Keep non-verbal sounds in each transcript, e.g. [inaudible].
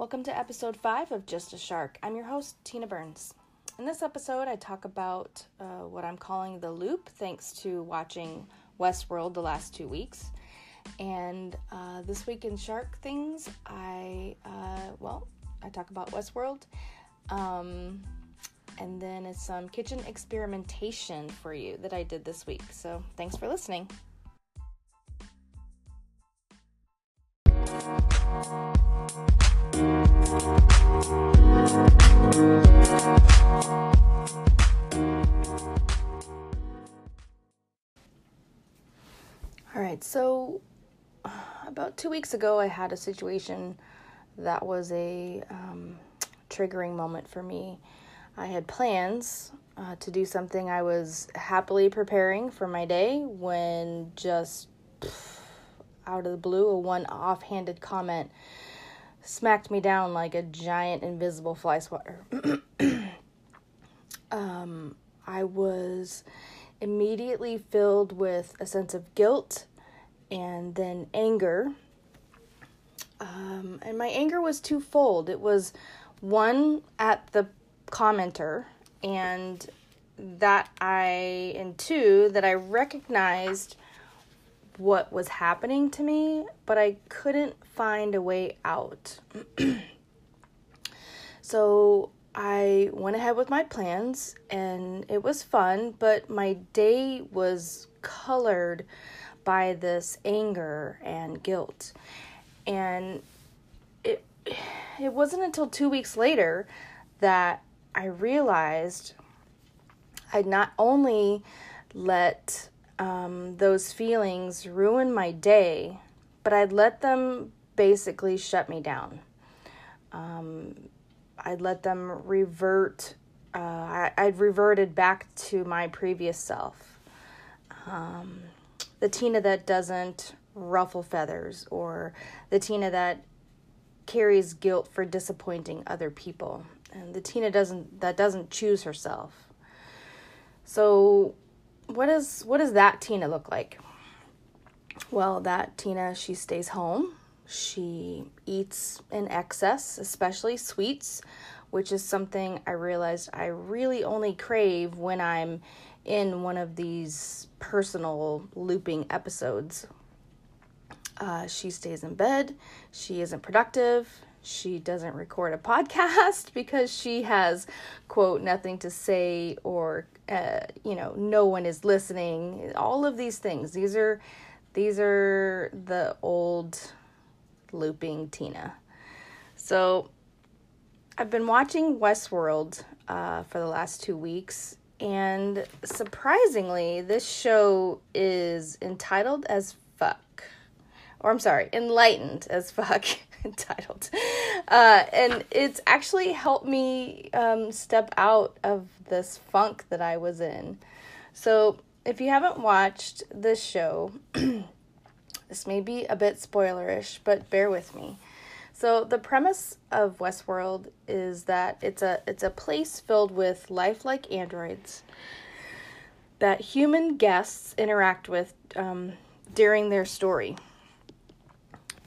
Welcome to episode 5 of Just a Shark. I'm your host, Tina Burns. In this episode, I talk about uh, what I'm calling the loop, thanks to watching Westworld the last two weeks. And uh, this week in Shark Things, I, uh, well, I talk about Westworld. Um, and then it's some kitchen experimentation for you that I did this week. So thanks for listening. All right, so about two weeks ago, I had a situation that was a um, triggering moment for me. I had plans uh, to do something I was happily preparing for my day when just pff, out of the blue, a one offhanded comment smacked me down like a giant invisible fly swatter. [clears throat] um, I was immediately filled with a sense of guilt and then anger. Um, and my anger was twofold. It was one at the commenter, and that I, and two, that I recognized what was happening to me, but I couldn't find a way out. [clears throat] so I went ahead with my plans and it was fun, but my day was colored by this anger and guilt. And it it wasn't until 2 weeks later that I realized I'd not only let um, those feelings ruin my day, but I'd let them basically shut me down. Um, I'd let them revert. Uh, I, I'd reverted back to my previous self. Um, the Tina that doesn't ruffle feathers, or the Tina that carries guilt for disappointing other people, and the Tina doesn't that doesn't choose herself. So what is what does that Tina look like? Well, that Tina she stays home. She eats in excess, especially sweets, which is something I realized I really only crave when I'm in one of these personal looping episodes. Uh, she stays in bed. She isn't productive she doesn't record a podcast [laughs] because she has quote nothing to say or uh, you know no one is listening all of these things. These are these are the old looping tina. So i've been watching westworld uh, for the last two weeks and surprisingly this show is entitled as fuck. Or i'm sorry enlightened as [laughs] fuck [laughs] entitled. Uh, and it's actually helped me um, step out of this funk that I was in. So, if you haven't watched this show, [clears throat] this may be a bit spoilerish, but bear with me. So, the premise of Westworld is that it's a it's a place filled with lifelike androids that human guests interact with um, during their story.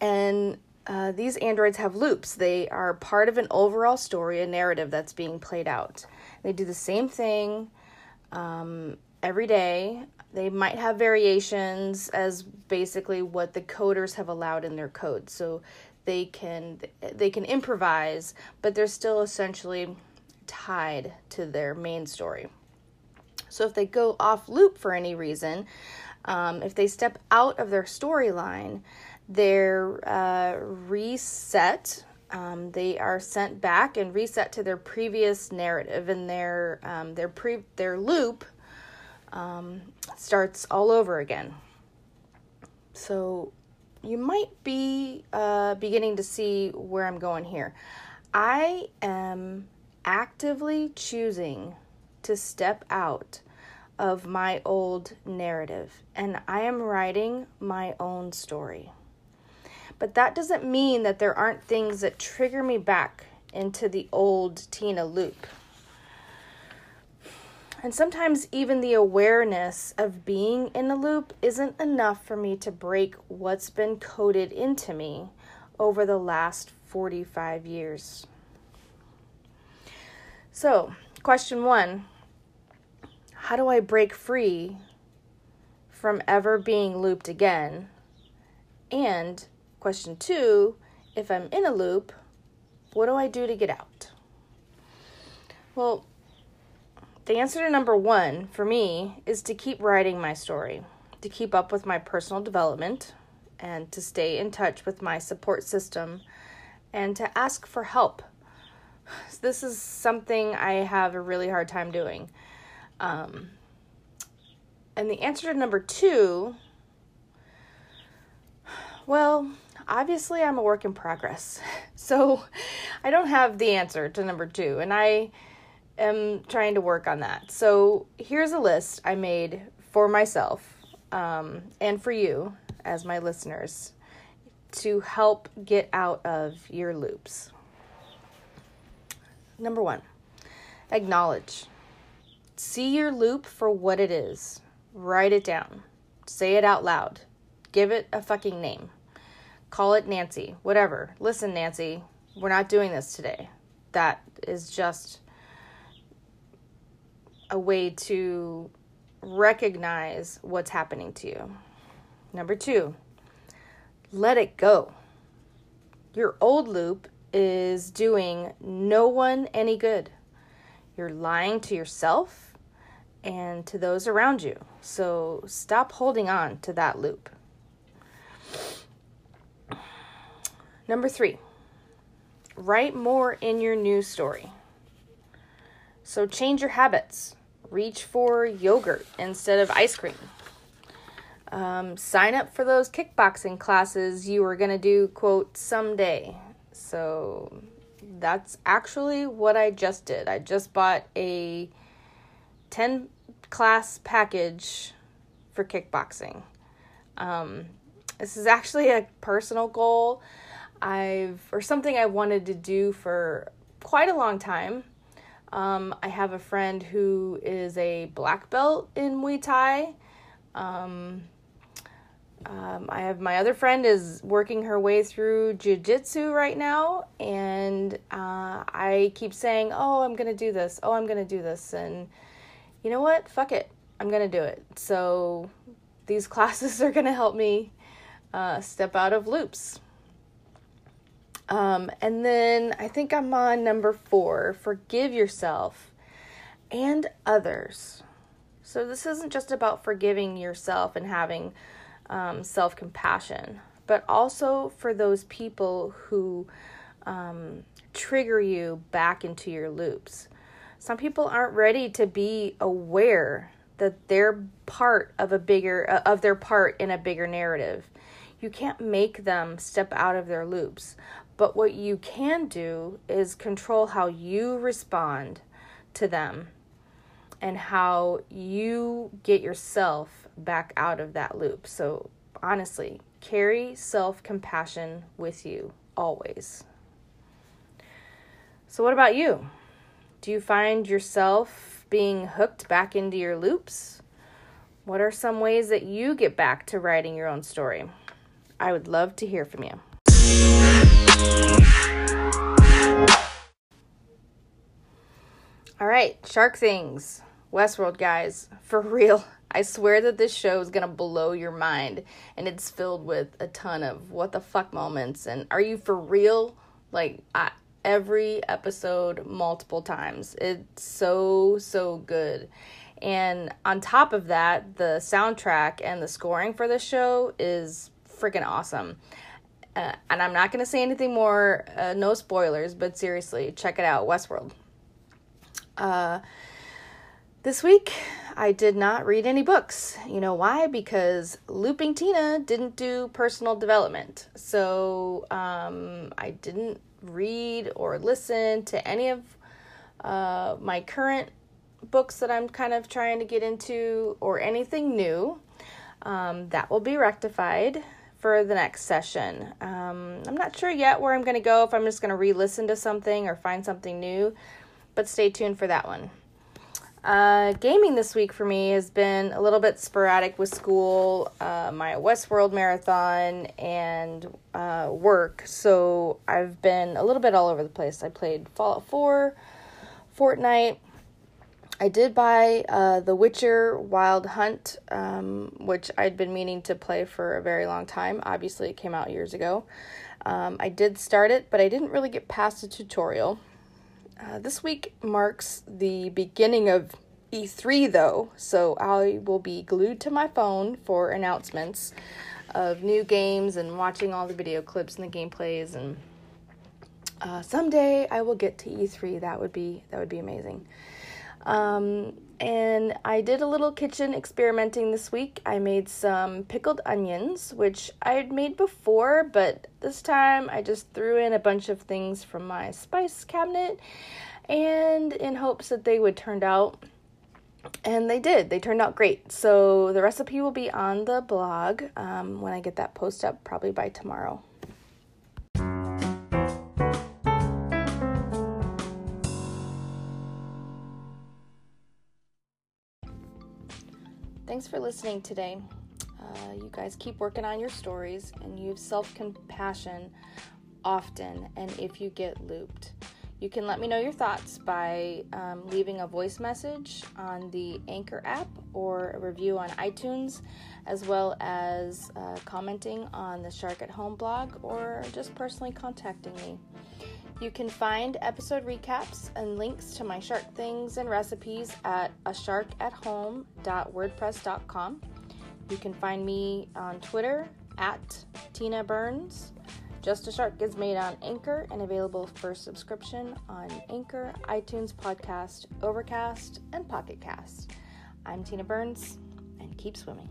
And uh, these androids have loops. They are part of an overall story, a narrative that's being played out. They do the same thing um, every day. They might have variations as basically what the coders have allowed in their code. So they can they can improvise, but they're still essentially tied to their main story. So if they go off loop for any reason, um, if they step out of their storyline, they're uh, reset. Um, they are sent back and reset to their previous narrative, and their um, their pre their loop um, starts all over again. So you might be uh, beginning to see where I'm going here. I am actively choosing to step out of my old narrative, and I am writing my own story. But that doesn't mean that there aren't things that trigger me back into the old Tina loop. And sometimes even the awareness of being in a loop isn't enough for me to break what's been coded into me over the last 45 years. So, question one How do I break free from ever being looped again? And question two If I'm in a loop, what do I do to get out? Well, the answer to number one for me is to keep writing my story, to keep up with my personal development, and to stay in touch with my support system, and to ask for help. This is something I have a really hard time doing. Um, and the answer to number two, well, obviously I'm a work in progress. [laughs] So I don't have the answer to number two, and I am trying to work on that. So here's a list I made for myself um, and for you as my listeners to help get out of your loops. Number one, acknowledge. See your loop for what it is. Write it down. Say it out loud. Give it a fucking name. Call it Nancy, whatever. Listen, Nancy, we're not doing this today. That is just a way to recognize what's happening to you. Number two, let it go. Your old loop is doing no one any good. You're lying to yourself and to those around you. So stop holding on to that loop. Number three, write more in your news story. So change your habits reach for yogurt instead of ice cream. Um, sign up for those kickboxing classes you were going to do, quote, someday. So that's actually what I just did. I just bought a 10 class package for kickboxing. Um, this is actually a personal goal I've, or something I wanted to do for quite a long time. Um, I have a friend who is a black belt in Muay Thai. Um, um, I have my other friend is working her way through jujitsu right now, and uh, I keep saying, "Oh, I'm gonna do this. Oh, I'm gonna do this," and you know what? Fuck it, I'm gonna do it. So these [laughs] classes are gonna help me uh, step out of loops. Um, and then I think I'm on number four forgive yourself and others. So this isn't just about forgiving yourself and having um, self compassion, but also for those people who um, trigger you back into your loops. Some people aren't ready to be aware that they're part of a bigger uh, of their part in a bigger narrative. You can't make them step out of their loops, but what you can do is control how you respond to them and how you get yourself back out of that loop. So, honestly, carry self compassion with you always. So, what about you? Do you find yourself being hooked back into your loops? What are some ways that you get back to writing your own story? I would love to hear from you. All right, Shark Things. Westworld, guys. For real. I swear that this show is to blow your mind. And it's filled with a ton of what the fuck moments. And are you for real? Like, I, every episode, multiple times. It's so, so good. And on top of that, the soundtrack and the scoring for the show is freaking awesome. Uh, and I'm not going to say anything more, uh, no spoilers, but seriously, check it out Westworld. Uh, this week, I did not read any books. You know why? Because Looping Tina didn't do personal development. So um, I didn't read or listen to any of uh, my current books that I'm kind of trying to get into or anything new. Um, that will be rectified for the next session. Um, I'm not sure yet where I'm going to go, if I'm just going to re listen to something or find something new, but stay tuned for that one. Uh, gaming this week for me has been a little bit sporadic with school, uh, my Westworld marathon, and uh, work. So I've been a little bit all over the place. I played Fallout 4, Fortnite. I did buy uh, The Witcher Wild Hunt, um, which I'd been meaning to play for a very long time. Obviously, it came out years ago. Um, I did start it, but I didn't really get past the tutorial. Uh, this week marks the beginning of E3, though, so I will be glued to my phone for announcements of new games and watching all the video clips and the gameplays. And uh, someday I will get to E3. That would be that would be amazing. Um, and I did a little kitchen experimenting this week. I made some pickled onions, which I had made before, but this time I just threw in a bunch of things from my spice cabinet and in hopes that they would turn out. And they did. They turned out great. So the recipe will be on the blog um, when I get that post up, probably by tomorrow. Thanks for listening today. Uh, you guys keep working on your stories and use self compassion often and if you get looped. You can let me know your thoughts by um, leaving a voice message on the Anchor app or a review on iTunes, as well as uh, commenting on the Shark at Home blog or just personally contacting me. You can find episode recaps and links to my shark things and recipes at a sharkathome.wordpress.com. You can find me on Twitter at Tina Burns. Just a Shark is made on Anchor and available for subscription on Anchor, iTunes Podcast, Overcast, and Pocket Cast. I'm Tina Burns, and keep swimming.